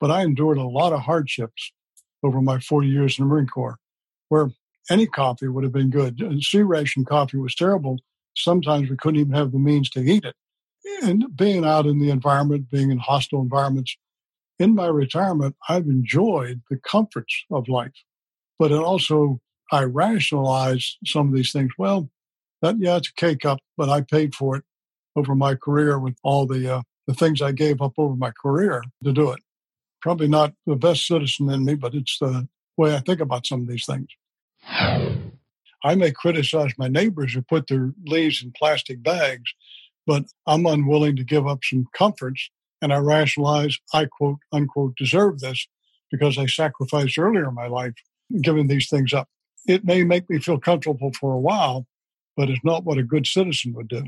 but I endured a lot of hardships over my 40 years in the Marine Corps, where any coffee would have been good. And C ration coffee was terrible. Sometimes we couldn't even have the means to eat it. And being out in the environment, being in hostile environments, in my retirement, I've enjoyed the comforts of life. But it also, I rationalized some of these things. Well, that, yeah, it's a K cup, but I paid for it over my career with all the, uh, the things I gave up over my career to do it. Probably not the best citizen in me, but it's the way I think about some of these things. I may criticize my neighbors who put their leaves in plastic bags, but I'm unwilling to give up some comforts. And I rationalize, I quote unquote, deserve this because I sacrificed earlier in my life giving these things up. It may make me feel comfortable for a while, but it's not what a good citizen would do.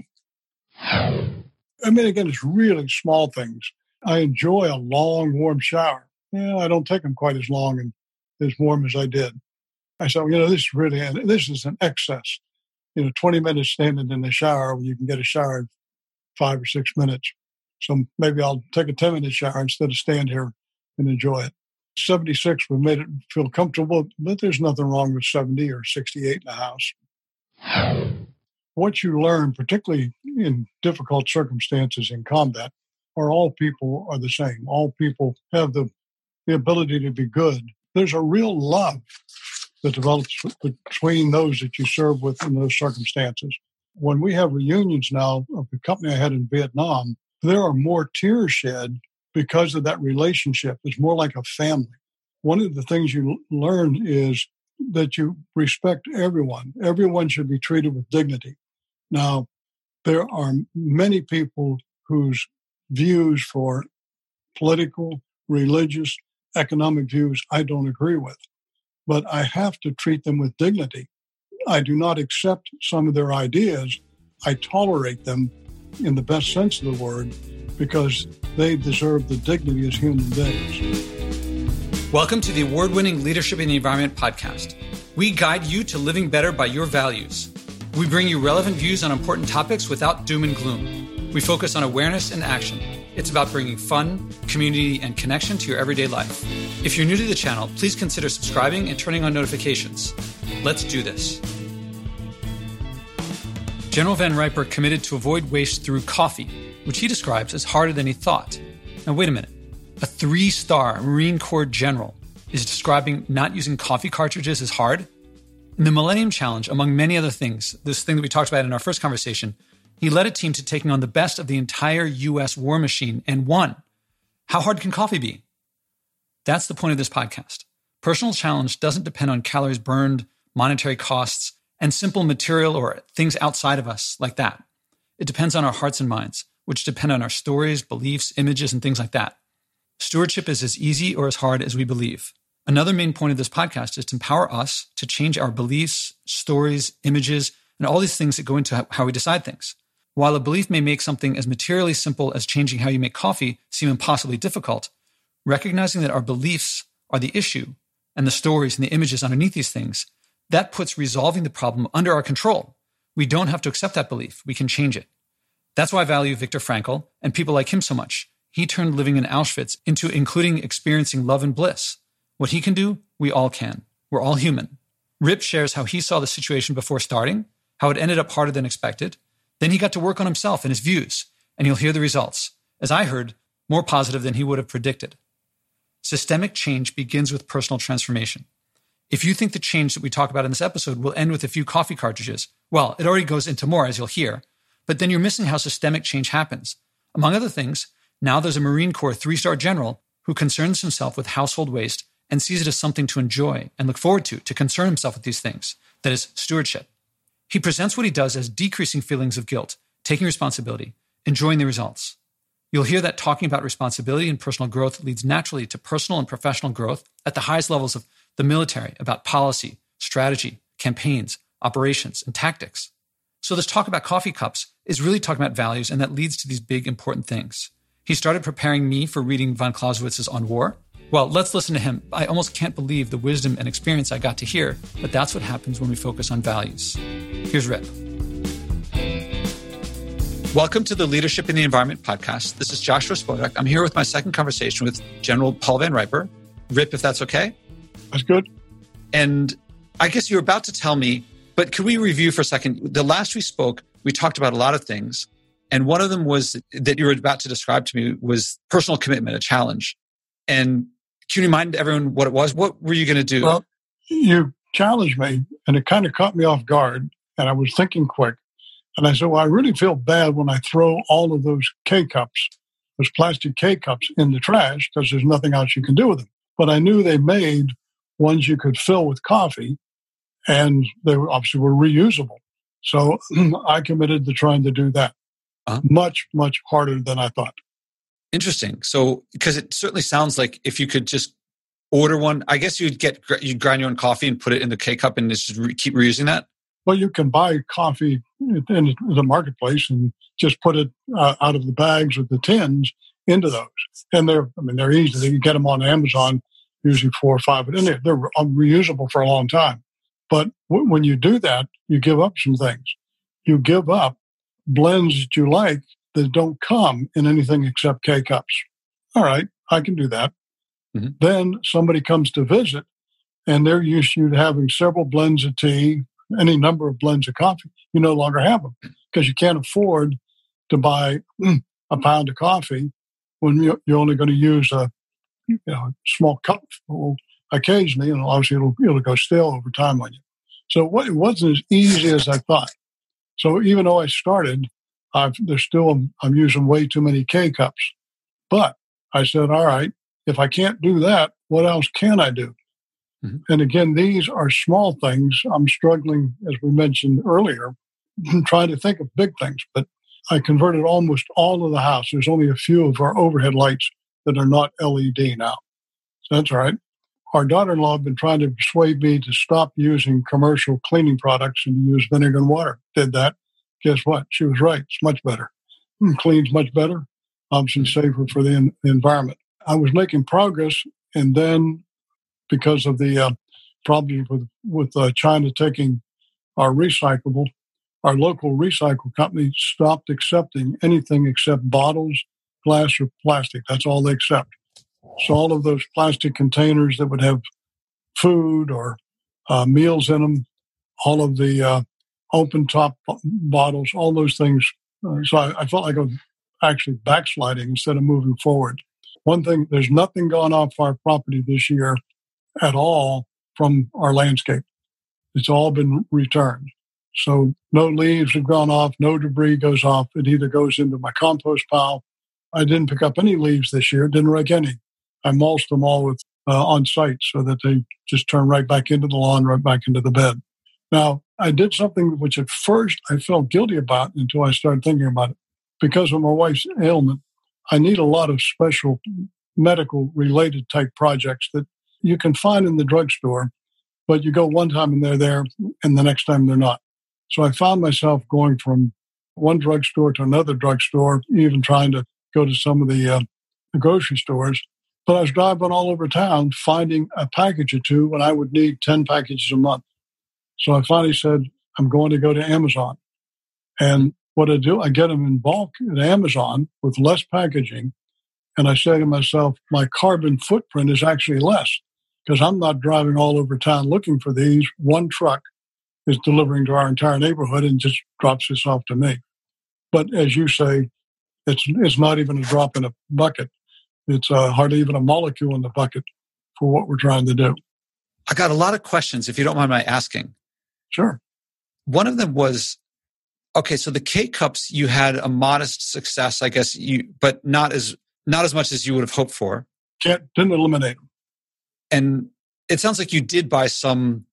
I mean, again, it's really small things. I enjoy a long, warm shower. Yeah, I don't take them quite as long and as warm as I did. I said, you know, this is really, this is an excess. You know, 20 minutes standing in the shower you can get a shower in five or six minutes. So maybe I'll take a 10 minute shower instead of stand here and enjoy it. 76 we made it feel comfortable, but there's nothing wrong with 70 or 68 in the house. What you learn, particularly in difficult circumstances in combat, are all people are the same. All people have the, the ability to be good. There's a real love that develops between those that you serve with in those circumstances. When we have reunions now of the company I had in Vietnam, there are more tears shed because of that relationship. It's more like a family. One of the things you learn is that you respect everyone. Everyone should be treated with dignity. Now, there are many people whose views for political, religious, economic views I don't agree with but I have to treat them with dignity. I do not accept some of their ideas. I tolerate them in the best sense of the word because they deserve the dignity as human beings. Welcome to the award winning Leadership in the Environment podcast. We guide you to living better by your values. We bring you relevant views on important topics without doom and gloom. We focus on awareness and action it's about bringing fun, community, and connection to your everyday life. If you're new to the channel, please consider subscribing and turning on notifications. Let's do this. General Van Riper committed to avoid waste through coffee, which he describes as harder than he thought. Now, wait a minute. A three star Marine Corps general is describing not using coffee cartridges as hard? In the Millennium Challenge, among many other things, this thing that we talked about in our first conversation, he led a team to taking on the best of the entire US war machine and won. How hard can coffee be? That's the point of this podcast. Personal challenge doesn't depend on calories burned, monetary costs, and simple material or things outside of us like that. It depends on our hearts and minds, which depend on our stories, beliefs, images, and things like that. Stewardship is as easy or as hard as we believe. Another main point of this podcast is to empower us to change our beliefs, stories, images, and all these things that go into how we decide things. While a belief may make something as materially simple as changing how you make coffee seem impossibly difficult, recognizing that our beliefs are the issue and the stories and the images underneath these things, that puts resolving the problem under our control. We don't have to accept that belief. We can change it. That's why I value Viktor Frankl and people like him so much. He turned living in Auschwitz into including experiencing love and bliss. What he can do, we all can. We're all human. Rip shares how he saw the situation before starting, how it ended up harder than expected, then he got to work on himself and his views, and you'll hear the results, as I heard, more positive than he would have predicted. Systemic change begins with personal transformation. If you think the change that we talk about in this episode will end with a few coffee cartridges, well, it already goes into more, as you'll hear, but then you're missing how systemic change happens. Among other things, now there's a Marine Corps three star general who concerns himself with household waste and sees it as something to enjoy and look forward to, to concern himself with these things. That is stewardship. He presents what he does as decreasing feelings of guilt, taking responsibility, enjoying the results. You'll hear that talking about responsibility and personal growth leads naturally to personal and professional growth at the highest levels of the military about policy, strategy, campaigns, operations, and tactics. So, this talk about coffee cups is really talking about values, and that leads to these big, important things. He started preparing me for reading von Clausewitz's On War, well, let's listen to him. I almost can't believe the wisdom and experience I got to hear, but that's what happens when we focus on values. Here's Rip. Welcome to the Leadership in the Environment podcast. This is Joshua Spodek. I'm here with my second conversation with General Paul Van Riper. Rip, if that's okay. That's good. And I guess you're about to tell me, but could we review for a second? The last we spoke, we talked about a lot of things. And one of them was that you were about to describe to me was personal commitment, a challenge. And can you remind everyone what it was? What were you going to do? Well, you challenged me and it kind of caught me off guard. And I was thinking quick. And I said, Well, I really feel bad when I throw all of those K cups, those plastic K cups in the trash because there's nothing else you can do with them. But I knew they made ones you could fill with coffee and they were obviously were reusable. So I committed to trying to do that. Uh-huh. Much, much harder than I thought. Interesting. So, because it certainly sounds like if you could just order one, I guess you'd get you'd grind your own coffee and put it in the K cup and just re- keep reusing that. Well, you can buy coffee in the marketplace and just put it uh, out of the bags or the tins into those. And they're, I mean, they're easy. You can get them on Amazon, usually four or five, but they're, they're reusable for a long time. But w- when you do that, you give up some things. You give up blends that you like that don't come in anything except K cups. All right, I can do that. Mm-hmm. Then somebody comes to visit and they're used to having several blends of tea any number of blends of coffee, you no longer have them because you can't afford to buy mm, a pound of coffee when you're only going to use a you know, small cup occasionally, and obviously it'll, it'll go stale over time on you. So it wasn't as easy as I thought. So even though I started, I've, there's still I'm using way too many K cups. But I said, all right, if I can't do that, what else can I do? Mm-hmm. And again, these are small things. I'm struggling, as we mentioned earlier, trying to think of big things, but I converted almost all of the house. There's only a few of our overhead lights that are not LED now. So that's all right. Our daughter in law had been trying to persuade me to stop using commercial cleaning products and use vinegar and water. Did that. Guess what? She was right. It's much better. It cleans much better. Obviously safer for the, the environment. I was making progress and then because of the uh, problems with with uh, China taking our recyclable. Our local recycle company stopped accepting anything except bottles, glass, or plastic. That's all they accept. So all of those plastic containers that would have food or uh, meals in them, all of the uh, open top bottles, all those things. Uh, so I, I, felt like I was actually backsliding instead of moving forward. One thing, there's nothing gone off our property this year at all from our landscape. It's all been returned. So no leaves have gone off, no debris goes off. It either goes into my compost pile. I didn't pick up any leaves this year, didn't rake any. I mulched them all with uh, on site so that they just turn right back into the lawn, right back into the bed. Now, I did something which at first I felt guilty about until I started thinking about it. Because of my wife's ailment, I need a lot of special medical related type projects that you can find in the drugstore, but you go one time and they're there, and the next time they're not. So I found myself going from one drugstore to another drugstore, even trying to go to some of the, uh, the grocery stores. But I was driving all over town finding a package or two when I would need 10 packages a month. So I finally said, I'm going to go to Amazon. And what I do, I get them in bulk at Amazon with less packaging. And I say to myself, my carbon footprint is actually less because I'm not driving all over town looking for these. One truck is delivering to our entire neighborhood and just drops this off to me. But as you say, it's it's not even a drop in a bucket. It's uh, hardly even a molecule in the bucket for what we're trying to do. I got a lot of questions, if you don't mind my asking. Sure. One of them was, okay, so the K cups you had a modest success, I guess you, but not as not as much as you would have hoped for. Can't didn't eliminate them and it sounds like you did buy some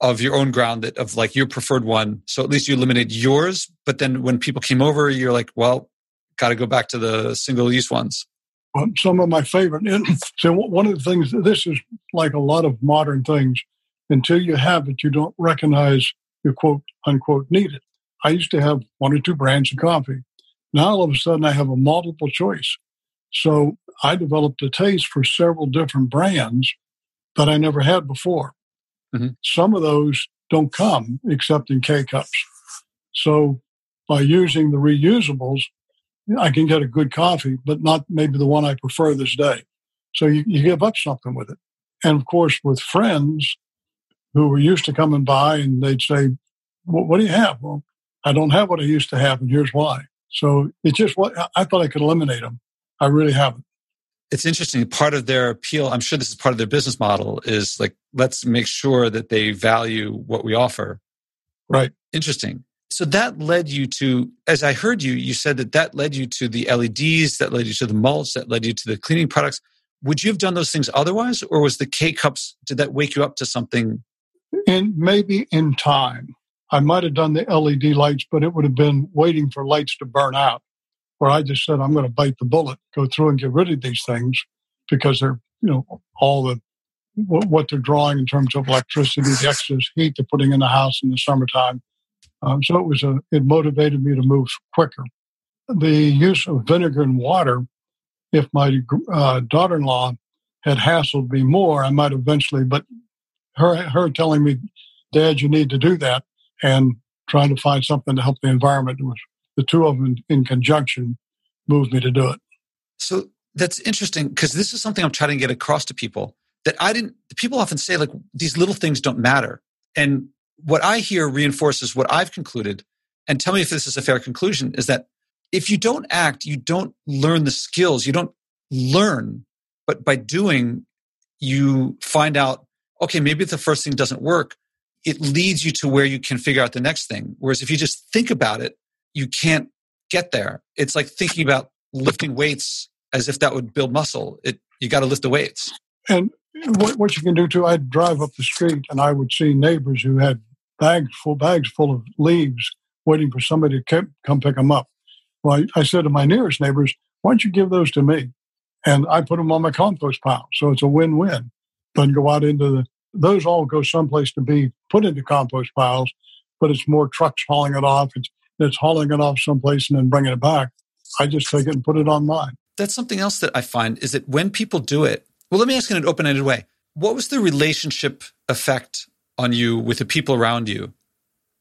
of your own ground that of like your preferred one. So at least you eliminated yours. But then when people came over, you're like, well, got to go back to the single use ones. Well, some of my favorite. so one of the things, this is like a lot of modern things. Until you have it, you don't recognize you quote unquote need it. I used to have one or two brands of coffee. Now all of a sudden I have a multiple choice. So I developed a taste for several different brands that I never had before. Mm-hmm. Some of those don't come except in K cups. So by using the reusables, I can get a good coffee, but not maybe the one I prefer this day. So you, you give up something with it. And of course, with friends who were used to coming by and they'd say, well, what do you have? Well, I don't have what I used to have, and here's why. So it's just what I thought I could eliminate them. I really haven't. It's interesting. Part of their appeal, I'm sure this is part of their business model, is like, let's make sure that they value what we offer. Right. Interesting. So that led you to, as I heard you, you said that that led you to the LEDs, that led you to the mulch, that led you to the cleaning products. Would you have done those things otherwise, or was the K cups, did that wake you up to something? And maybe in time. I might have done the LED lights, but it would have been waiting for lights to burn out. Where I just said, I'm going to bite the bullet, go through and get rid of these things because they're, you know, all the what they're drawing in terms of electricity, the excess heat they're putting in the house in the summertime. Um, so it was a, it motivated me to move quicker. The use of vinegar and water, if my uh, daughter-in-law had hassled me more, I might eventually, but her, her telling me, Dad, you need to do that and trying to find something to help the environment was the two of them in, conjunction moved me to do it. So that's interesting because this is something I'm trying to get across to people that I didn't, people often say like these little things don't matter. And what I hear reinforces what I've concluded. And tell me if this is a fair conclusion is that if you don't act, you don't learn the skills. You don't learn, but by doing, you find out, okay, maybe the first thing doesn't work, it leads you to where you can figure out the next thing. Whereas if you just think about it, you can't get there. It's like thinking about lifting weights as if that would build muscle. It you got to lift the weights. And what, what you can do too, I'd drive up the street and I would see neighbors who had bags full bags full of leaves waiting for somebody to come pick them up. Well, I, I said to my nearest neighbors, "Why don't you give those to me?" And I put them on my compost pile, so it's a win-win. Then go out into the those all go someplace to be put into compost piles, but it's more trucks hauling it off. It's, it's hauling it off someplace and then bringing it back. I just take it and put it on mine. That's something else that I find is that when people do it, well, let me ask in an open ended way. What was the relationship effect on you with the people around you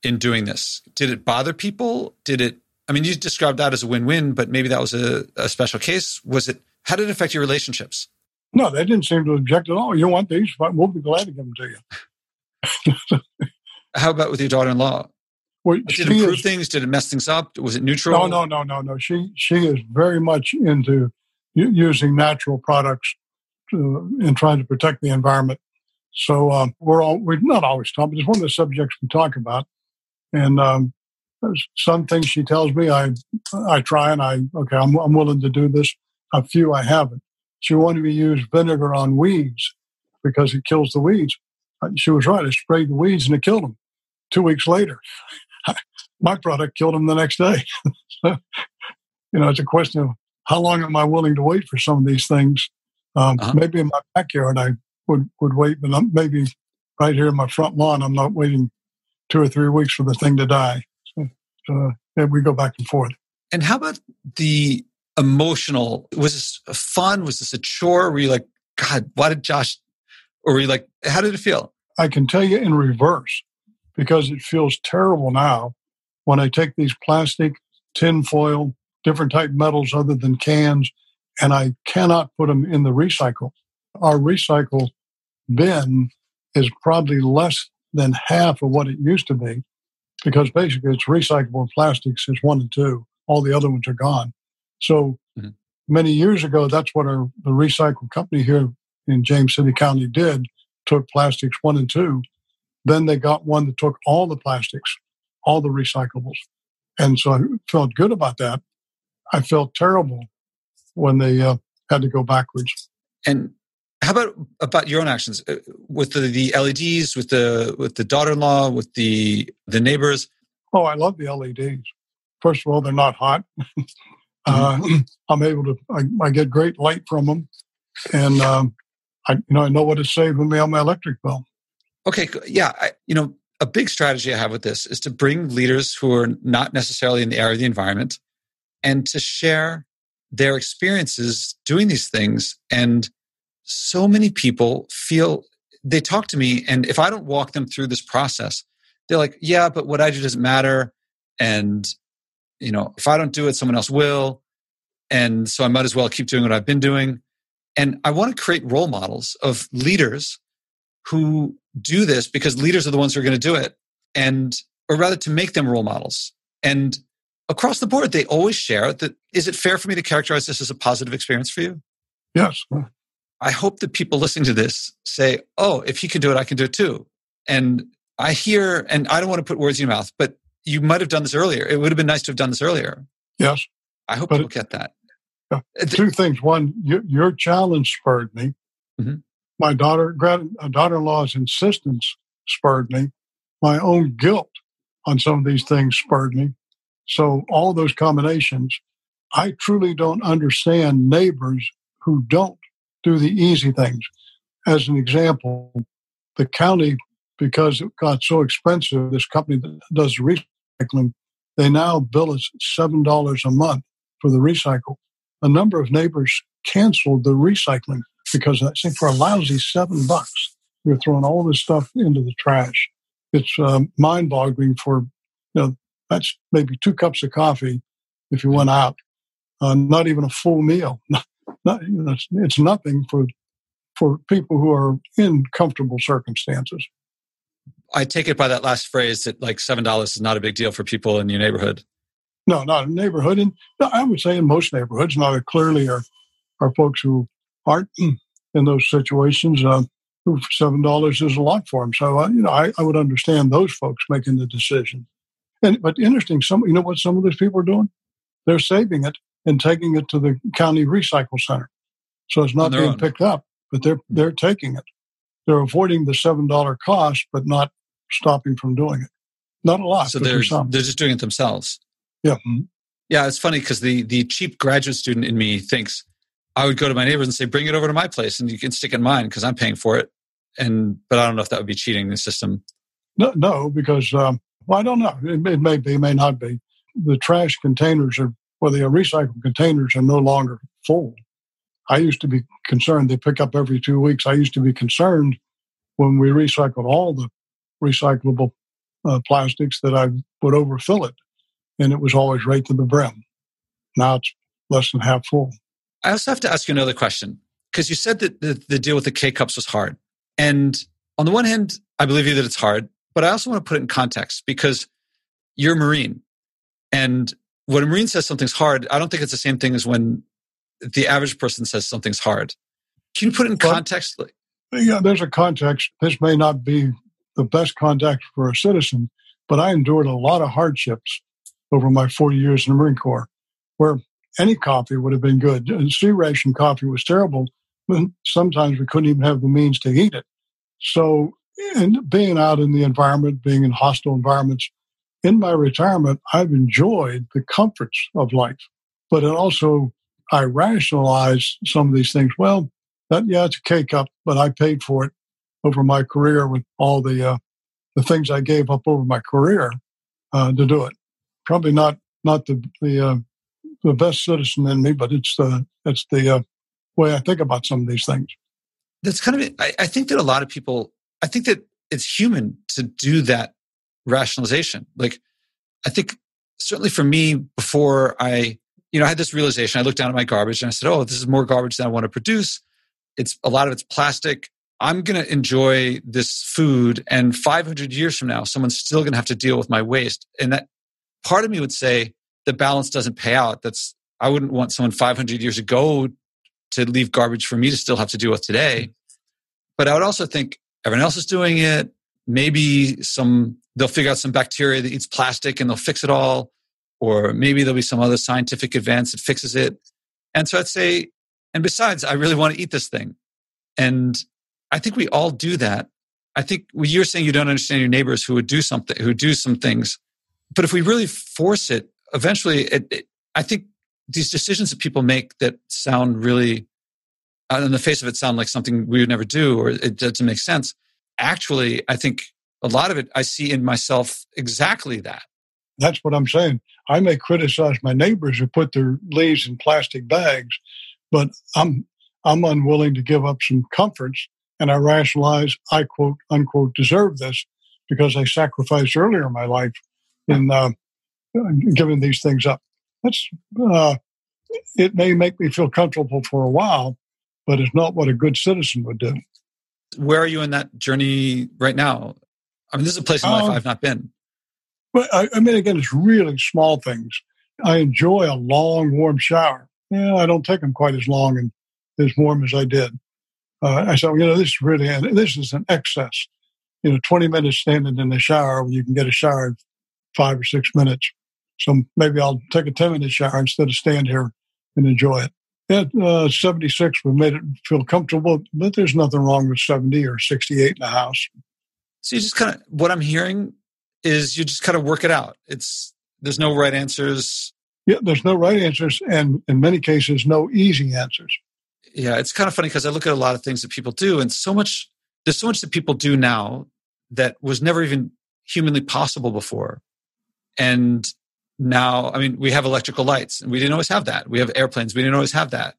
in doing this? Did it bother people? Did it, I mean, you described that as a win win, but maybe that was a, a special case. Was it, how did it affect your relationships? No, they didn't seem to object at all. You want these? We'll be glad to give them to you. How about with your daughter-in-law? Well, did it improve is, things? Did it mess things up? Was it neutral? No, no, no, no, no. She she is very much into using natural products to, and trying to protect the environment. So um, we're all we're not always talking, but it's one of the subjects we talk about. And um, some things she tells me, I I try and I okay, I'm I'm willing to do this. A few I haven't she wanted me to use vinegar on weeds because it kills the weeds. Uh, she was right. I sprayed the weeds and it killed them. Two weeks later, my product killed them the next day. so, you know, it's a question of how long am I willing to wait for some of these things? Um, uh-huh. Maybe in my backyard I would, would wait, but maybe right here in my front lawn, I'm not waiting two or three weeks for the thing to die. So, yeah, we go back and forth. And how about the emotional? Was this fun? Was this a chore? Were you like, God, why did Josh? Or were you like, how did it feel? I can tell you in reverse because it feels terrible now when I take these plastic, tin foil, different type metals other than cans, and I cannot put them in the recycle. Our recycle bin is probably less than half of what it used to be because basically it's recyclable plastics is one and two. All the other ones are gone. So mm-hmm. many years ago, that's what our the recycle company here in James City County did. Took plastics one and two. Then they got one that took all the plastics, all the recyclables. And so I felt good about that. I felt terrible when they uh, had to go backwards. And how about about your own actions uh, with the, the LEDs, with the with the daughter-in-law, with the the neighbors? Oh, I love the LEDs. First of all, they're not hot. Uh, I'm able to, I, I, get great light from them. And, um, I, you know, I know what it's saving me on my electric bill. Okay. Yeah. I, you know, a big strategy I have with this is to bring leaders who are not necessarily in the area of the environment and to share their experiences doing these things. And so many people feel they talk to me, and if I don't walk them through this process, they're like, yeah, but what I do doesn't matter. And you know, if I don't do it, someone else will. And so I might as well keep doing what I've been doing. And I want to create role models of leaders who do this because leaders are the ones who are going to do it. And, or rather to make them role models. And across the board, they always share that. Is it fair for me to characterize this as a positive experience for you? Yes. I hope that people listening to this say, oh, if he can do it, I can do it too. And I hear, and I don't want to put words in your mouth, but you might have done this earlier. It would have been nice to have done this earlier. Yes. I hope people it, get that. Yeah. Two things. One, your, your challenge spurred me. Mm-hmm. My daughter, uh, daughter-in-law's insistence spurred me. My own guilt on some of these things spurred me. So all those combinations, I truly don't understand neighbors who don't do the easy things. As an example, the county, because it got so expensive, this company that does recycling, they now bill us $7 a month for the recycle. A number of neighbors canceled the recycling because I think for a lousy seven bucks, we're throwing all this stuff into the trash. It's um, mind boggling for, you know, that's maybe two cups of coffee if you went out, uh, not even a full meal. not, you know, it's, it's nothing for for people who are in comfortable circumstances. I take it by that last phrase that like seven dollars is not a big deal for people in your neighborhood. No, not a neighborhood, and I would say in most neighborhoods. Not clearly are are folks who aren't in those situations. Uh, who seven dollars is a lot for them. So uh, you know, I, I would understand those folks making the decision. And but interesting, some you know what some of these people are doing? They're saving it and taking it to the county recycle center. So it's not being own. picked up, but they're hmm. they're taking it. They're avoiding the seven dollar cost, but not stopping from doing it. Not a lot. So they're they're just doing it themselves. Yeah. Mm-hmm. Yeah, it's funny because the the cheap graduate student in me thinks I would go to my neighbors and say, "Bring it over to my place, and you can stick it in mine because I'm paying for it." And but I don't know if that would be cheating the system. No, no, because um, well, I don't know. It, it may be, it may not be. The trash containers are, well, the recycled containers are no longer full. I used to be concerned they pick up every two weeks. I used to be concerned when we recycled all the recyclable uh, plastics that I would overfill it, and it was always right to the brim. Now it's less than half full. I also have to ask you another question because you said that the, the deal with the K cups was hard. And on the one hand, I believe you that it's hard. But I also want to put it in context because you're a Marine. And when a Marine says something's hard, I don't think it's the same thing as when the average person says something's hard. Can you put it in well, context? Yeah, there's a context. This may not be the best context for a citizen, but I endured a lot of hardships over my 40 years in the Marine Corps where any coffee would have been good. And C ration coffee was terrible. But sometimes we couldn't even have the means to eat it. So and being out in the environment, being in hostile environments, in my retirement, I've enjoyed the comforts of life. But it also, I rationalized some of these things. Well, that yeah, it's a K cup, but I paid for it over my career with all the uh, the things I gave up over my career uh, to do it. Probably not not the the uh, the best citizen in me, but it's the it's the uh, way I think about some of these things. That's kind of. I, I think that a lot of people I think that it's human to do that rationalization. Like, I think certainly for me, before I, you know, I had this realization. I looked down at my garbage and I said, "Oh, this is more garbage than I want to produce. It's a lot of it's plastic. I'm going to enjoy this food, and 500 years from now, someone's still going to have to deal with my waste." And that part of me would say the balance doesn't pay out. That's I wouldn't want someone 500 years ago to leave garbage for me to still have to deal with today. But I would also think everyone else is doing it. Maybe some they'll figure out some bacteria that eats plastic and they'll fix it all, or maybe there'll be some other scientific advance that fixes it. And so I'd say, and besides, I really want to eat this thing. And I think we all do that. I think you're saying you don't understand your neighbors who would do something, who do some things. But if we really force it, eventually, it, it, I think these decisions that people make that sound really on uh, the face of it sound like something we would never do or it doesn't make sense. Actually, I think a lot of it I see in myself exactly that. That's what I'm saying. I may criticize my neighbors who put their leaves in plastic bags, but I'm I'm unwilling to give up some comforts and I rationalize I quote unquote deserve this because I sacrificed earlier in my life in uh, giving these things up. That's uh, it may make me feel comfortable for a while, but it's not what a good citizen would do. Where are you in that journey right now? I mean, this is a place in life um, I've not been. But I, I, mean, again, it's really small things. I enjoy a long, warm shower. Yeah, I don't take them quite as long and as warm as I did. Uh, I said, well, you know, this is really, this is an excess. You know, 20 minutes standing in the shower, when you can get a shower in five or six minutes. So maybe I'll take a 10 minute shower instead of stand here and enjoy it. At uh, 76, we made it feel comfortable, but there's nothing wrong with 70 or 68 in the house. So you just kind of, what I'm hearing is you just kind of work it out. It's, there's no right answers. Yeah, there's no right answers, and in many cases, no easy answers. Yeah, it's kind of funny because I look at a lot of things that people do, and so much, there's so much that people do now that was never even humanly possible before. And now, I mean, we have electrical lights, and we didn't always have that. We have airplanes, we didn't always have that.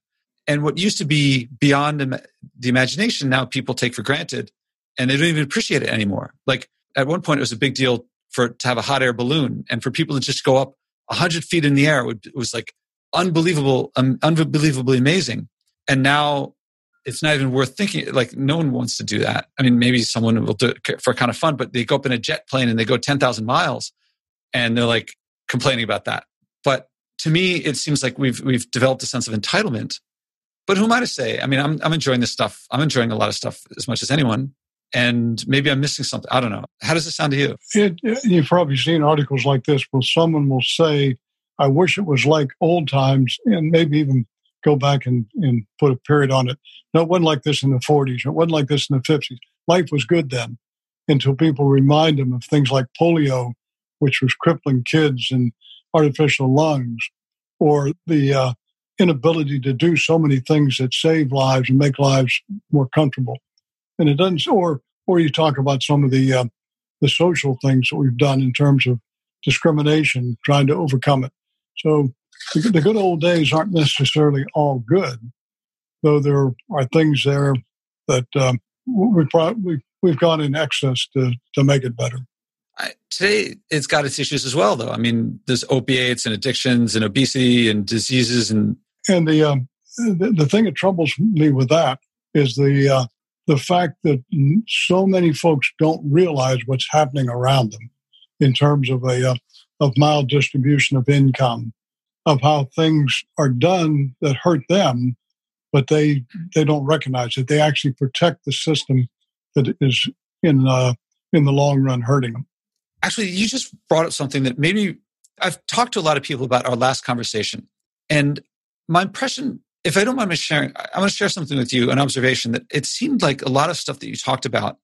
And what used to be beyond the imagination, now people take for granted, and they don't even appreciate it anymore. Like at one point, it was a big deal for to have a hot air balloon, and for people to just go up hundred feet in the air, it was like unbelievable, um, unbelievably amazing. And now it's not even worth thinking. Like no one wants to do that. I mean, maybe someone will do it for kind of fun, but they go up in a jet plane and they go ten thousand miles, and they're like, complaining about that. But to me, it seems like we've we've developed a sense of entitlement. But who am I to say? I mean, I'm I'm enjoying this stuff. I'm enjoying a lot of stuff as much as anyone. And maybe I'm missing something. I don't know. How does it sound to you? It, you've probably seen articles like this where someone will say, I wish it was like old times, and maybe even go back and, and put a period on it. No, it wasn't like this in the 40s. It wasn't like this in the 50s. Life was good then until people remind them of things like polio which was crippling kids and artificial lungs, or the uh, inability to do so many things that save lives and make lives more comfortable. And it doesn't, or or you talk about some of the uh, the social things that we've done in terms of discrimination, trying to overcome it. So the, the good old days aren't necessarily all good, though there are things there that um, we probably we've gone in excess to to make it better. I, today it's got its issues as well, though. I mean, there's opiates and addictions and obesity and diseases and and the um, the, the thing that troubles me with that is the uh, the fact that so many folks don't realize what's happening around them in terms of a uh, of maldistribution of income, of how things are done that hurt them, but they they don't recognize it. They actually protect the system that is in uh, in the long run hurting them actually, you just brought up something that maybe I've talked to a lot of people about our last conversation. And my impression, if I don't mind sharing, I want to share something with you, an observation that it seemed like a lot of stuff that you talked about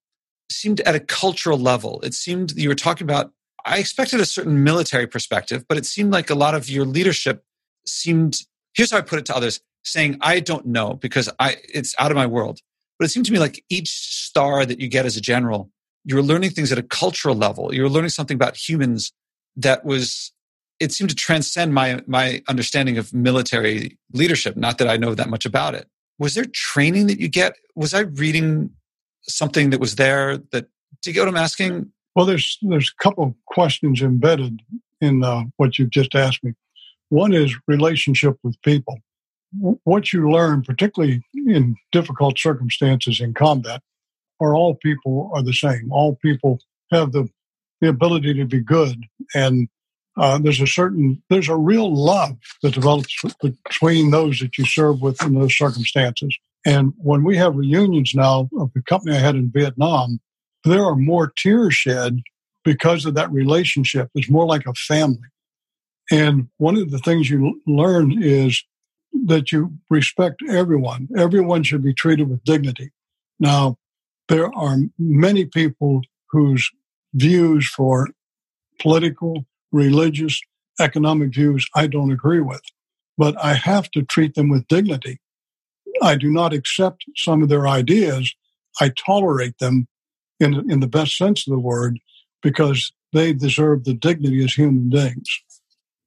seemed at a cultural level. It seemed you were talking about, I expected a certain military perspective, but it seemed like a lot of your leadership seemed, here's how I put it to others, saying, I don't know because I, it's out of my world. But it seemed to me like each star that you get as a general you were learning things at a cultural level. You were learning something about humans that was it seemed to transcend my my understanding of military leadership. Not that I know that much about it. Was there training that you get? Was I reading something that was there? That do you get what I'm asking? Well, there's there's a couple of questions embedded in uh, what you've just asked me. One is relationship with people. What you learn, particularly in difficult circumstances in combat, are all people are the same. All people have the, the ability to be good. And uh, there's a certain, there's a real love that develops between those that you serve with in those circumstances. And when we have reunions now of the company I had in Vietnam, there are more tears shed because of that relationship. It's more like a family. And one of the things you learn is that you respect everyone. Everyone should be treated with dignity. Now, there are many people whose views for political, religious, economic views I don't agree with, but I have to treat them with dignity. I do not accept some of their ideas. I tolerate them in, in the best sense of the word because they deserve the dignity as human beings.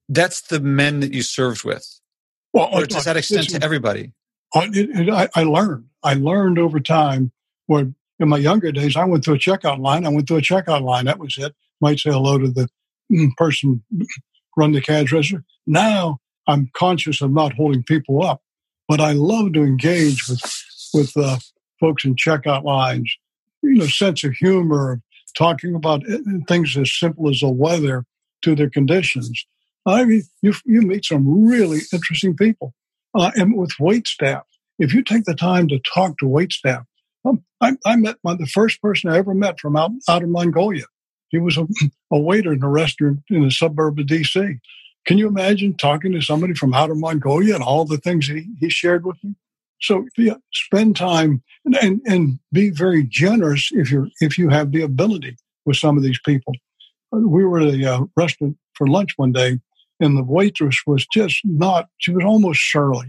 That's the men that you served with. Well, or does that extend to everybody? It, it, I, I learned. I learned over time where in my younger days, I went through a checkout line. I went through a checkout line. That was it. Might say hello to the mm, person run the cash register. Now I'm conscious of not holding people up, but I love to engage with with uh, folks in checkout lines. You know, sense of humor, talking about uh, things as simple as the weather to their conditions. I mean, you you meet some really interesting people, uh, and with wait staff. If you take the time to talk to wait staff, um, I, I, met my, the first person I ever met from out, out of Mongolia. He was a, a waiter in a restaurant in the suburb of D.C. Can you imagine talking to somebody from outer Mongolia and all the things he, he shared with me? So yeah, spend time and, and, and be very generous if you if you have the ability with some of these people. We were at a uh, restaurant for lunch one day, and the waitress was just not. She was almost surly,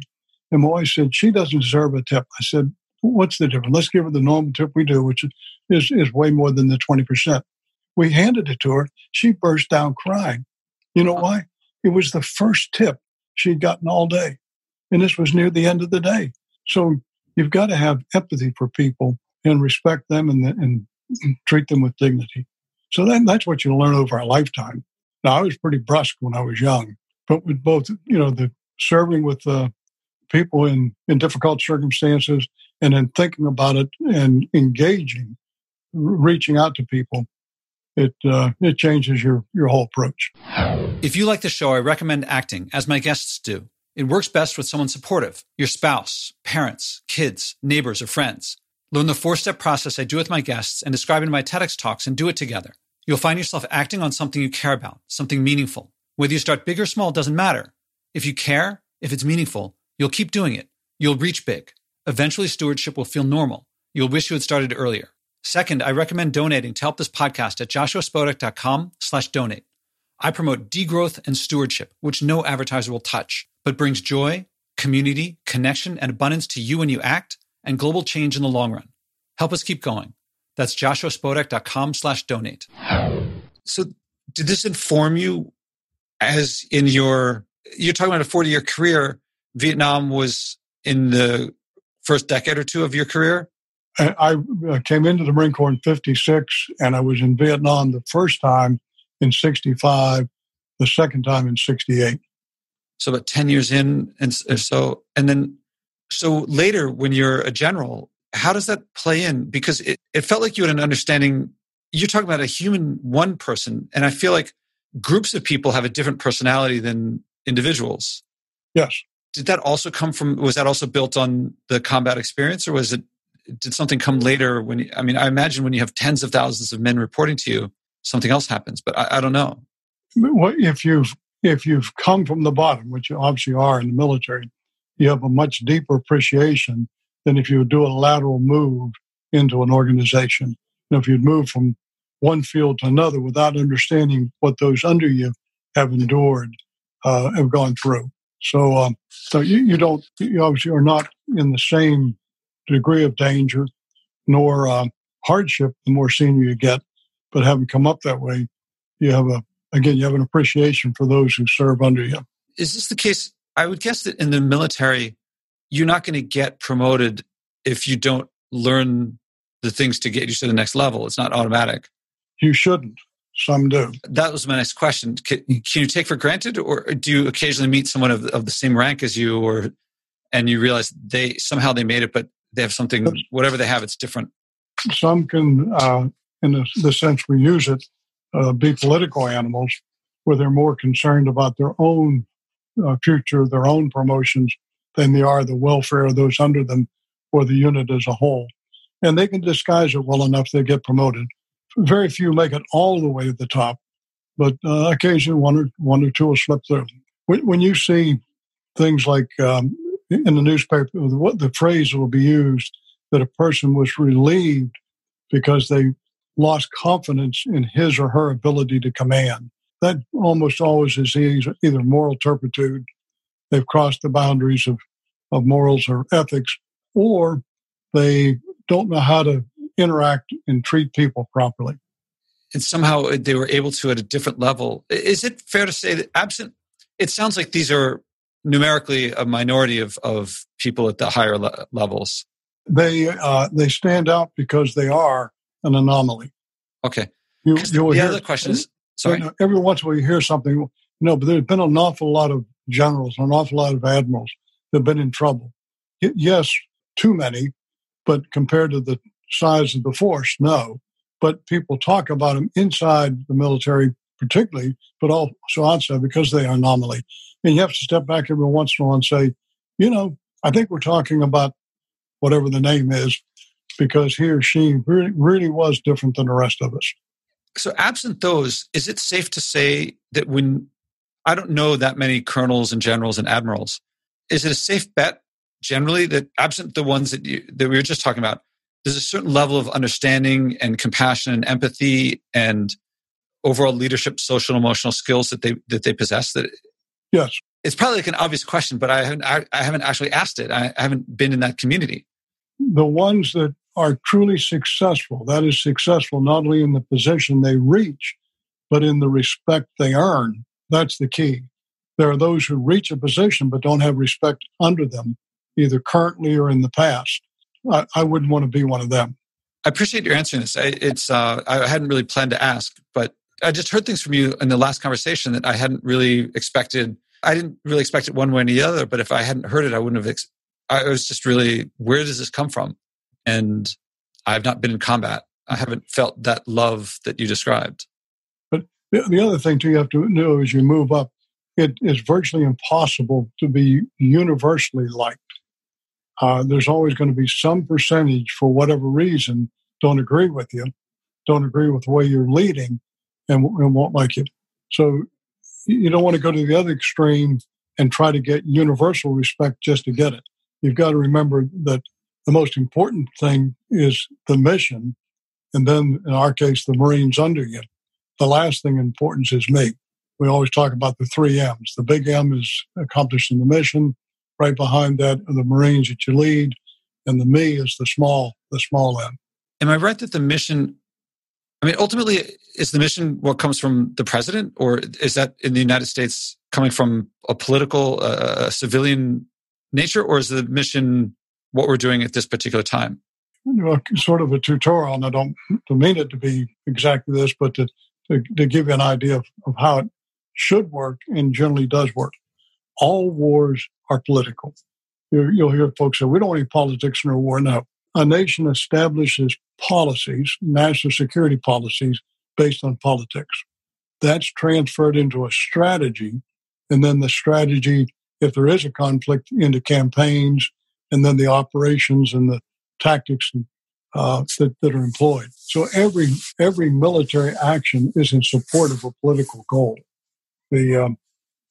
and my wife said she doesn't deserve a tip. I said, "What's the difference? Let's give her the normal tip we do, which is is way more than the twenty percent." We handed it to her. She burst down crying. You know why? It was the first tip she'd gotten all day. And this was near the end of the day. So you've got to have empathy for people and respect them and, and treat them with dignity. So that, that's what you learn over a lifetime. Now, I was pretty brusque when I was young, but with both, you know, the serving with uh, people in, in difficult circumstances and then thinking about it and engaging, reaching out to people, it uh, it changes your your whole approach. If you like the show, I recommend acting, as my guests do. It works best with someone supportive, your spouse, parents, kids, neighbors, or friends. Learn the four step process I do with my guests and describe in my TEDx talks and do it together. You'll find yourself acting on something you care about, something meaningful. Whether you start big or small doesn't matter. If you care, if it's meaningful, you'll keep doing it. You'll reach big. Eventually, stewardship will feel normal. You'll wish you had started earlier. Second, I recommend donating to help this podcast at joshuaspodek.com slash donate. I promote degrowth and stewardship, which no advertiser will touch, but brings joy, community, connection, and abundance to you when you act and global change in the long run. Help us keep going. That's joshuaspodek.com slash donate. So did this inform you as in your, you're talking about a 40 year career. Vietnam was in the first decade or two of your career? I uh, came into the Marine Corps in 56 and I was in Vietnam the first time in 65, the second time in 68. So about 10 years in and so, and then, so later when you're a general, how does that play in? Because it, it felt like you had an understanding. You're talking about a human one person. And I feel like groups of people have a different personality than individuals. Yes. Did that also come from, was that also built on the combat experience or was it did something come later when you, i mean i imagine when you have tens of thousands of men reporting to you something else happens but i, I don't know What if you've if you've come from the bottom which you obviously are in the military you have a much deeper appreciation than if you do a lateral move into an organization if you'd move from one field to another without understanding what those under you have endured uh, have gone through so um, so you, you don't you obviously are not in the same degree of danger nor uh, hardship the more senior you get. But having come up that way, you have a again you have an appreciation for those who serve under you. Is this the case? I would guess that in the military, you're not going to get promoted if you don't learn the things to get you to the next level. It's not automatic. You shouldn't. Some do. That was my next question. Can, can you take for granted, or do you occasionally meet someone of, of the same rank as you, or and you realize they somehow they made it, but they have something, whatever they have, it's different. Some can, uh, in the, the, sense we use it, uh, be political animals, where they're more concerned about their own uh, future, their own promotions, than they are the welfare of those under them or the unit as a whole. And they can disguise it well enough they get promoted. Very few make it all the way to the top, but uh, occasionally one or one or two will slip through. When, when you see things like um, in the newspaper, what the phrase will be used that a person was relieved because they lost confidence in his or her ability to command. That almost always is either moral turpitude, they've crossed the boundaries of, of morals or ethics, or they don't know how to interact and treat people properly. And somehow they were able to at a different level. Is it fair to say that absent, it sounds like these are numerically a minority of, of people at the higher le- levels? They uh, they stand out because they are an anomaly. Okay. You, the hear, other question is sorry. Every once in a while, you hear something. No, but there's been an awful lot of generals, an awful lot of admirals that have been in trouble. yes, too many, but compared to the size of the force, no. But people talk about them inside the military, particularly, but also outside because they are anomaly. And you have to step back every once in a while and say, you know, I think we're talking about whatever the name is, because he or she really, really was different than the rest of us. So, absent those, is it safe to say that when I don't know that many colonels and generals and admirals, is it a safe bet generally that absent the ones that you, that we were just talking about, there's a certain level of understanding and compassion and empathy and overall leadership, social and emotional skills that they that they possess. That yes, it's probably like an obvious question, but I haven't I, I haven't actually asked it. I, I haven't been in that community. The ones that are truly successful, that is successful not only in the position they reach, but in the respect they earn. That's the key. There are those who reach a position but don't have respect under them, either currently or in the past. I, I wouldn't want to be one of them. I appreciate your answering this. I, it's uh, I hadn't really planned to ask, but I just heard things from you in the last conversation that I hadn't really expected. I didn't really expect it one way or the other, but if I hadn't heard it, I wouldn't have. Ex- I was just really, where does this come from? And I've not been in combat. I haven't felt that love that you described. But the, the other thing too, you have to know as you move up, it is virtually impossible to be universally liked. Uh, there's always going to be some percentage, for whatever reason, don't agree with you, don't agree with the way you're leading, and, and won't like you. So you don't want to go to the other extreme and try to get universal respect just to get it. You've got to remember that the most important thing is the mission, and then in our case, the Marines under you. The last thing in importance is me. We always talk about the three M's. The big M is accomplishing the mission. Right behind that are the Marines that you lead, and the me is the small, the small M. Am I right that the mission? I mean, ultimately, is the mission what comes from the president, or is that in the United States coming from a political, uh, civilian nature, or is the mission what we're doing at this particular time? You know, sort of a tutorial, and I don't mean it to be exactly this, but to, to, to give you an idea of, of how it should work and generally does work. All wars are political. You'll hear folks say, we don't need politics in a war. No. A nation establishes policies, national security policies, based on politics. That's transferred into a strategy, and then the strategy, if there is a conflict, into campaigns, and then the operations and the tactics uh, that, that are employed. So every every military action is in support of a political goal. The um,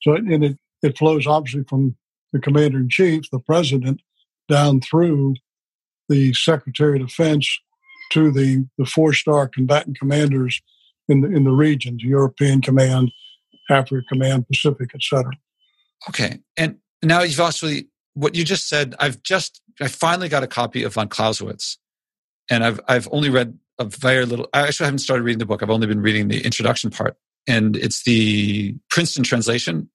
so and it it flows obviously from the commander in chief, the president, down through the secretary of defense to the, the four star combatant commanders in the, in the regions European Command, Africa Command, Pacific, etc. Okay. And now you've actually, what you just said, I've just, I finally got a copy of von Clausewitz. And I've, I've only read a very little, I actually haven't started reading the book. I've only been reading the introduction part. And it's the Princeton translation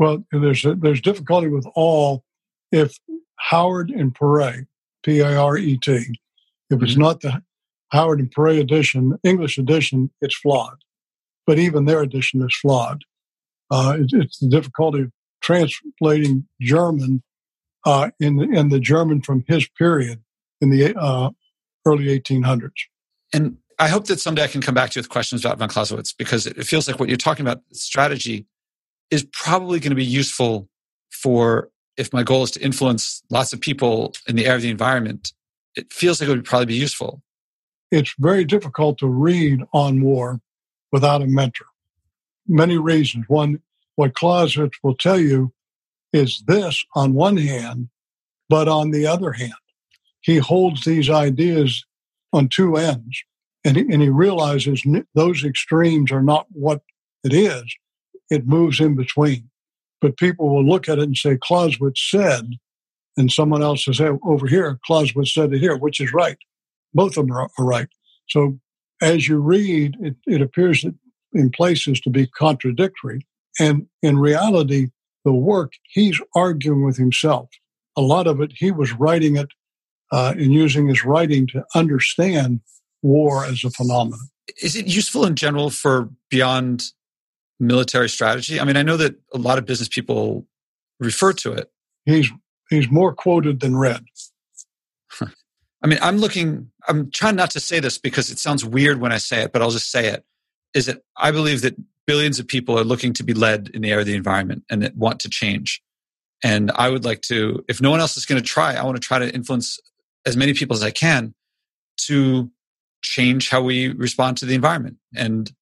well, there's a, there's difficulty with all if Howard and Paret, P A R E T, if it's mm-hmm. not the Howard and Paret edition, English edition, it's flawed. But even their edition is flawed. Uh, it, it's the difficulty of translating German uh, in in the German from his period in the uh, early 1800s. And I hope that someday I can come back to you with questions about von Clausewitz because it feels like what you're talking about strategy is probably going to be useful for if my goal is to influence lots of people in the area of the environment. It feels like it would probably be useful. It's very difficult to read on war without a mentor. Many reasons. One, what Clausewitz will tell you is this on one hand, but on the other hand, he holds these ideas on two ends and he, and he realizes those extremes are not what it is it moves in between. But people will look at it and say, Clausewitz said, and someone else says, hey, over here, Clausewitz said it here, which is right. Both of them are, are right. So as you read, it, it appears in places to be contradictory. And in reality, the work, he's arguing with himself. A lot of it, he was writing it uh, and using his writing to understand war as a phenomenon. Is it useful in general for beyond military strategy? I mean, I know that a lot of business people refer to it. He's he's more quoted than read. I mean, I'm looking. I'm trying not to say this because it sounds weird when I say it, but I'll just say it. Is that I believe that billions of people are looking to be led in the area of the environment and that want to change. And I would like to, if no one else is going to try, I want to try to influence as many people as I can to change how we respond to the environment. And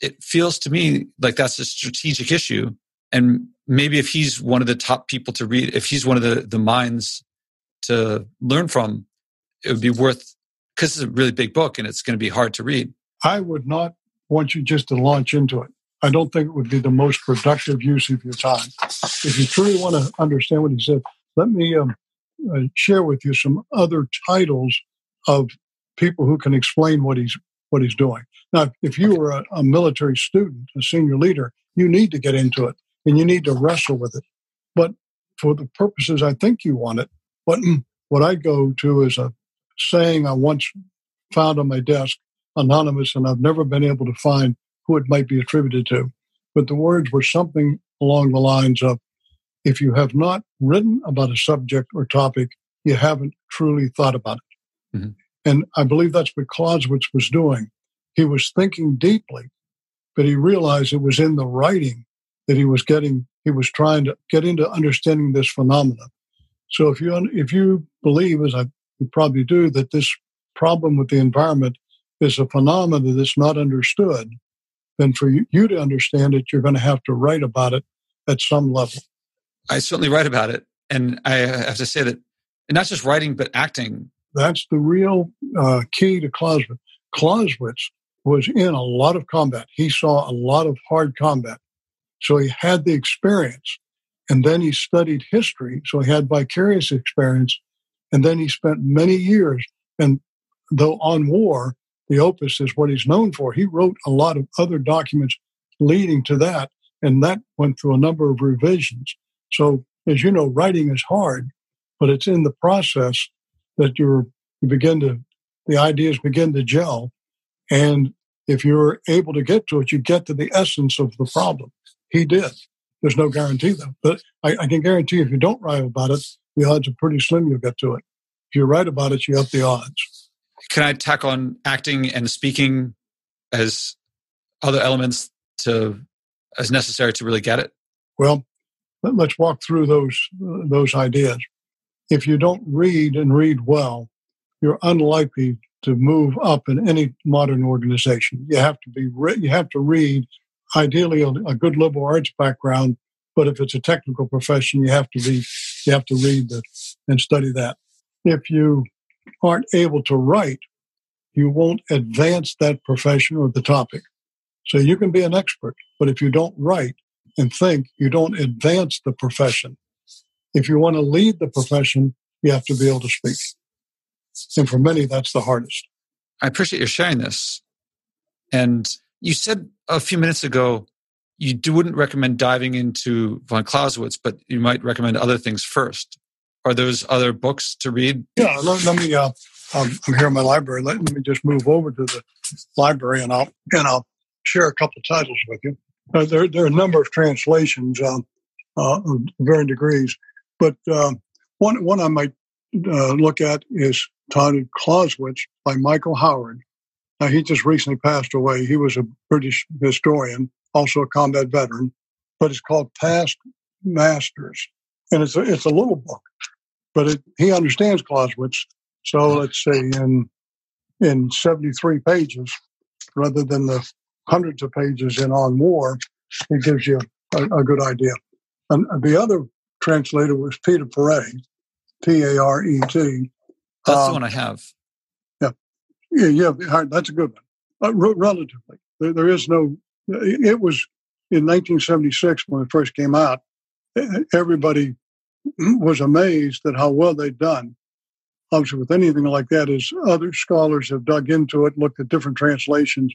it feels to me like that's a strategic issue. And maybe if he's one of the top people to read, if he's one of the, the minds to learn from, it would be worth because it's a really big book and it's going to be hard to read. I would not want you just to launch into it. I don't think it would be the most productive use of your time. If you truly want to understand what he said, let me um, uh, share with you some other titles of people who can explain what he's what he's doing. Now, if you were a, a military student, a senior leader, you need to get into it and you need to wrestle with it. But for the purposes I think you want it, what what I go to is a saying I once found on my desk, anonymous, and I've never been able to find who it might be attributed to. But the words were something along the lines of if you have not written about a subject or topic, you haven't truly thought about it. Mm-hmm. And I believe that's what Clausewitz was doing. He was thinking deeply, but he realized it was in the writing that he was getting, he was trying to get into understanding this phenomenon. So if you, if you believe, as I probably do, that this problem with the environment is a phenomenon that's not understood, then for you to understand it, you're going to have to write about it at some level. I certainly write about it. And I have to say that not just writing, but acting. That's the real uh, key to Clausewitz. Clausewitz was in a lot of combat. He saw a lot of hard combat. So he had the experience. And then he studied history. So he had vicarious experience. And then he spent many years. And though on war, the opus is what he's known for. He wrote a lot of other documents leading to that, and that went through a number of revisions. So, as you know, writing is hard, but it's in the process that you're, you begin to, the ideas begin to gel. And if you're able to get to it, you get to the essence of the problem. He did. There's no guarantee though, but I, I can guarantee if you don't write about it, the odds are pretty slim you'll get to it. If you write about it, you up the odds can I tack on acting and speaking as other elements to as necessary to really get it? Well, let's walk through those those ideas. If you don't read and read well, you're unlikely to move up in any modern organization. You have to be you have to read, ideally a good liberal arts background. But if it's a technical profession, you have to be you have to read the, and study that. If you aren't able to write, you won't advance that profession or the topic. So you can be an expert, but if you don't write and think, you don't advance the profession. If you want to lead the profession, you have to be able to speak. And for many, that's the hardest. I appreciate you sharing this. And you said a few minutes ago you wouldn't recommend diving into von Clausewitz, but you might recommend other things first. Are those other books to read? Yeah, let, let me. Uh, um, I'm here in my library. Let, me just move over to the library, and I'll and I'll share a couple titles with you. Uh, there, there are a number of translations um, uh, of varying degrees, but um, one one I might uh, look at is titled Clausewitz by Michael Howard. Now, he just recently passed away. He was a British historian, also a combat veteran, but it's called Past Masters, and it's a, it's a little book but it, he understands Clausewitz. So let's say in in 73 pages, rather than the hundreds of pages in On War, it gives you a, a good idea. And the other translator was Peter Paret, P A R E T. That's um, the one I have. Yeah, yeah, yeah. That's a good one. Uh, relatively, there, there is no. It was in 1976 when it first came out. Everybody was amazed at how well they'd done. Obviously, with anything like that, is other scholars have dug into it, looked at different translations,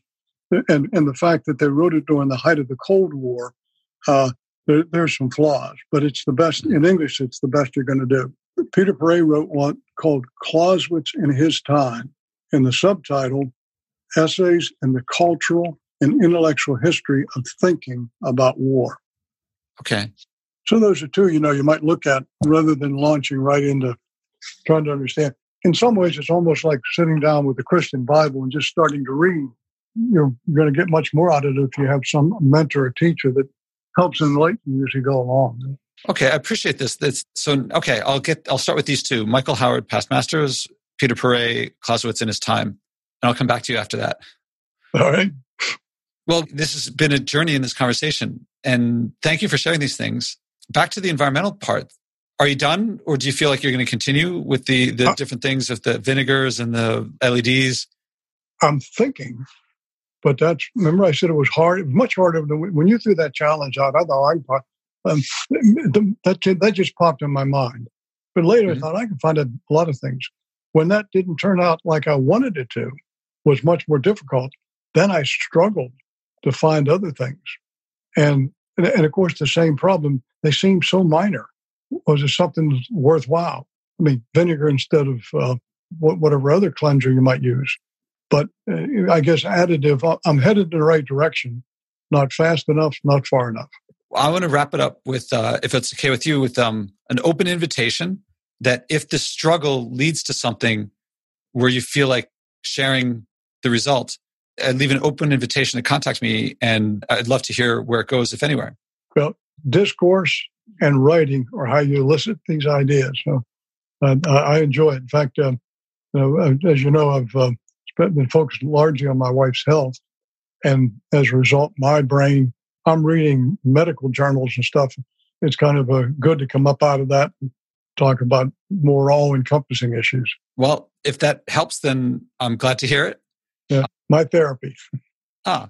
and and the fact that they wrote it during the height of the Cold War, uh, there, there's some flaws, but it's the best in English. It's the best you're going to do. Peter Paret wrote one called Clausewitz in His Time, and the subtitle Essays in the Cultural and Intellectual History of Thinking About War. Okay. So those are two, you know, you might look at rather than launching right into trying to understand. In some ways, it's almost like sitting down with the Christian Bible and just starting to read. You're going to get much more out of it if you have some mentor or teacher that helps enlighten you as you go along. Okay, I appreciate this. That's, so okay, I'll get. I'll start with these two: Michael Howard, past masters, Peter Paret, Clausewitz in his time, and I'll come back to you after that. All right. Well, this has been a journey in this conversation, and thank you for sharing these things. Back to the environmental part. Are you done, or do you feel like you're going to continue with the the uh, different things of the vinegars and the LEDs? I'm thinking, but that's remember I said it was hard. Much harder than when you threw that challenge out. I thought I um, that that just popped in my mind. But later mm-hmm. I thought I can find a lot of things. When that didn't turn out like I wanted it to, was much more difficult. Then I struggled to find other things, and and, and of course the same problem. They seem so minor. Was it something worthwhile? I mean, vinegar instead of uh, whatever other cleanser you might use. But uh, I guess additive. Uh, I'm headed in the right direction. Not fast enough, not far enough. I want to wrap it up with, uh, if it's okay with you, with um, an open invitation that if the struggle leads to something where you feel like sharing the result, I'd leave an open invitation to contact me, and I'd love to hear where it goes, if anywhere. Well, discourse and writing are how you elicit these ideas. So uh, I enjoy it. In fact, uh, as you know, I've uh, been focused largely on my wife's health, and as a result, my brain I'm reading medical journals and stuff. It's kind of a, good to come up out of that and talk about more all encompassing issues. Well, if that helps, then I'm glad to hear it. Yeah, my therapy. Ah,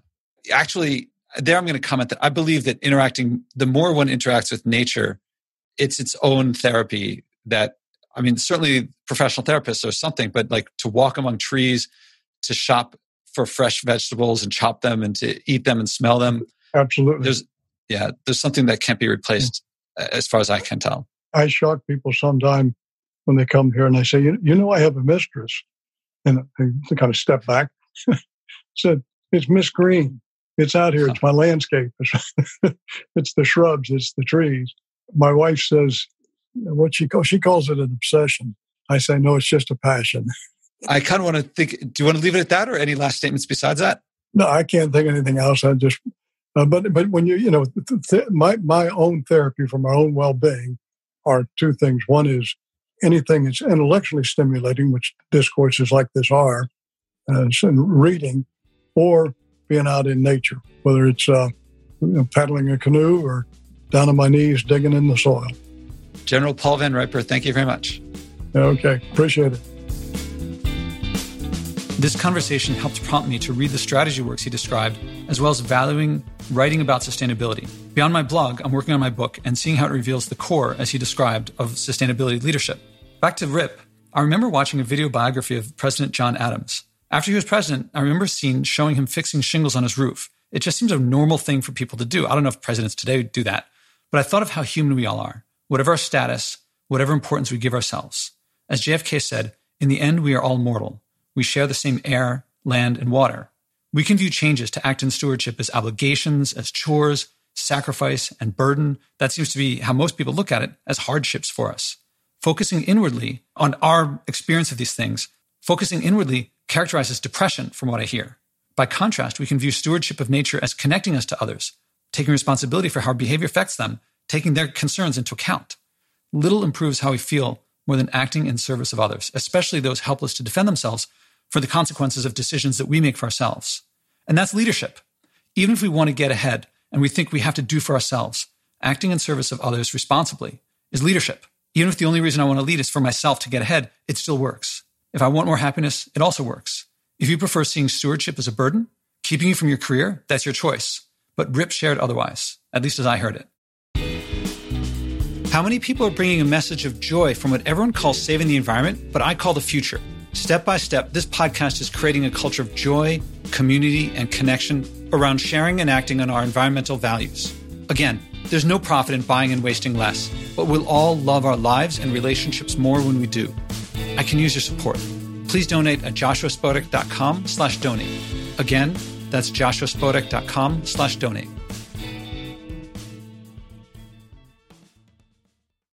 actually, there I'm going to comment that I believe that interacting, the more one interacts with nature, it's its own therapy that, I mean, certainly professional therapists or something, but like to walk among trees, to shop for fresh vegetables and chop them and to eat them and smell them. Absolutely. There's, yeah, there's something that can't be replaced mm. yeah. as far as I can tell. I shock people sometime when they come here and they say, you, you know, I have a mistress. And they kind of step back. said, it's Miss Green. It's out here. It's my landscape. it's the shrubs. It's the trees. My wife says, what she calls, she calls it an obsession. I say, no, it's just a passion. I kind of want to think, do you want to leave it at that or any last statements besides that? No, I can't think anything else. I just uh, but but when you you know th- my my own therapy for my own well being are two things. One is anything that's intellectually stimulating, which discourses like this are, uh, reading, or being out in nature, whether it's uh, you know, paddling a canoe or down on my knees digging in the soil. General Paul Van Riper, thank you very much. Okay, appreciate it. This conversation helped prompt me to read the strategy works he described, as well as valuing writing about sustainability. Beyond my blog, I'm working on my book and seeing how it reveals the core, as he described, of sustainability leadership. Back to Rip, I remember watching a video biography of President John Adams. After he was president, I remember seeing showing him fixing shingles on his roof. It just seems a normal thing for people to do. I don't know if presidents today do that, but I thought of how human we all are, whatever our status, whatever importance we give ourselves. As JFK said, in the end, we are all mortal. We share the same air, land, and water. We can view changes to act in stewardship as obligations, as chores, sacrifice, and burden. That seems to be how most people look at it as hardships for us. Focusing inwardly on our experience of these things, focusing inwardly characterizes depression, from what I hear. By contrast, we can view stewardship of nature as connecting us to others, taking responsibility for how our behavior affects them, taking their concerns into account. Little improves how we feel more than acting in service of others, especially those helpless to defend themselves for the consequences of decisions that we make for ourselves. And that's leadership. Even if we want to get ahead and we think we have to do for ourselves, acting in service of others responsibly is leadership. Even if the only reason I want to lead is for myself to get ahead, it still works. If I want more happiness, it also works. If you prefer seeing stewardship as a burden, keeping you from your career, that's your choice. But Rip shared otherwise, at least as I heard it. How many people are bringing a message of joy from what everyone calls saving the environment, but I call the future? Step by step, this podcast is creating a culture of joy, community, and connection around sharing and acting on our environmental values. Again, there's no profit in buying and wasting less, but we'll all love our lives and relationships more when we do. I can use your support. Please donate at joshuaspodek.com slash donate. Again, that's joshuaspodek.com slash donate.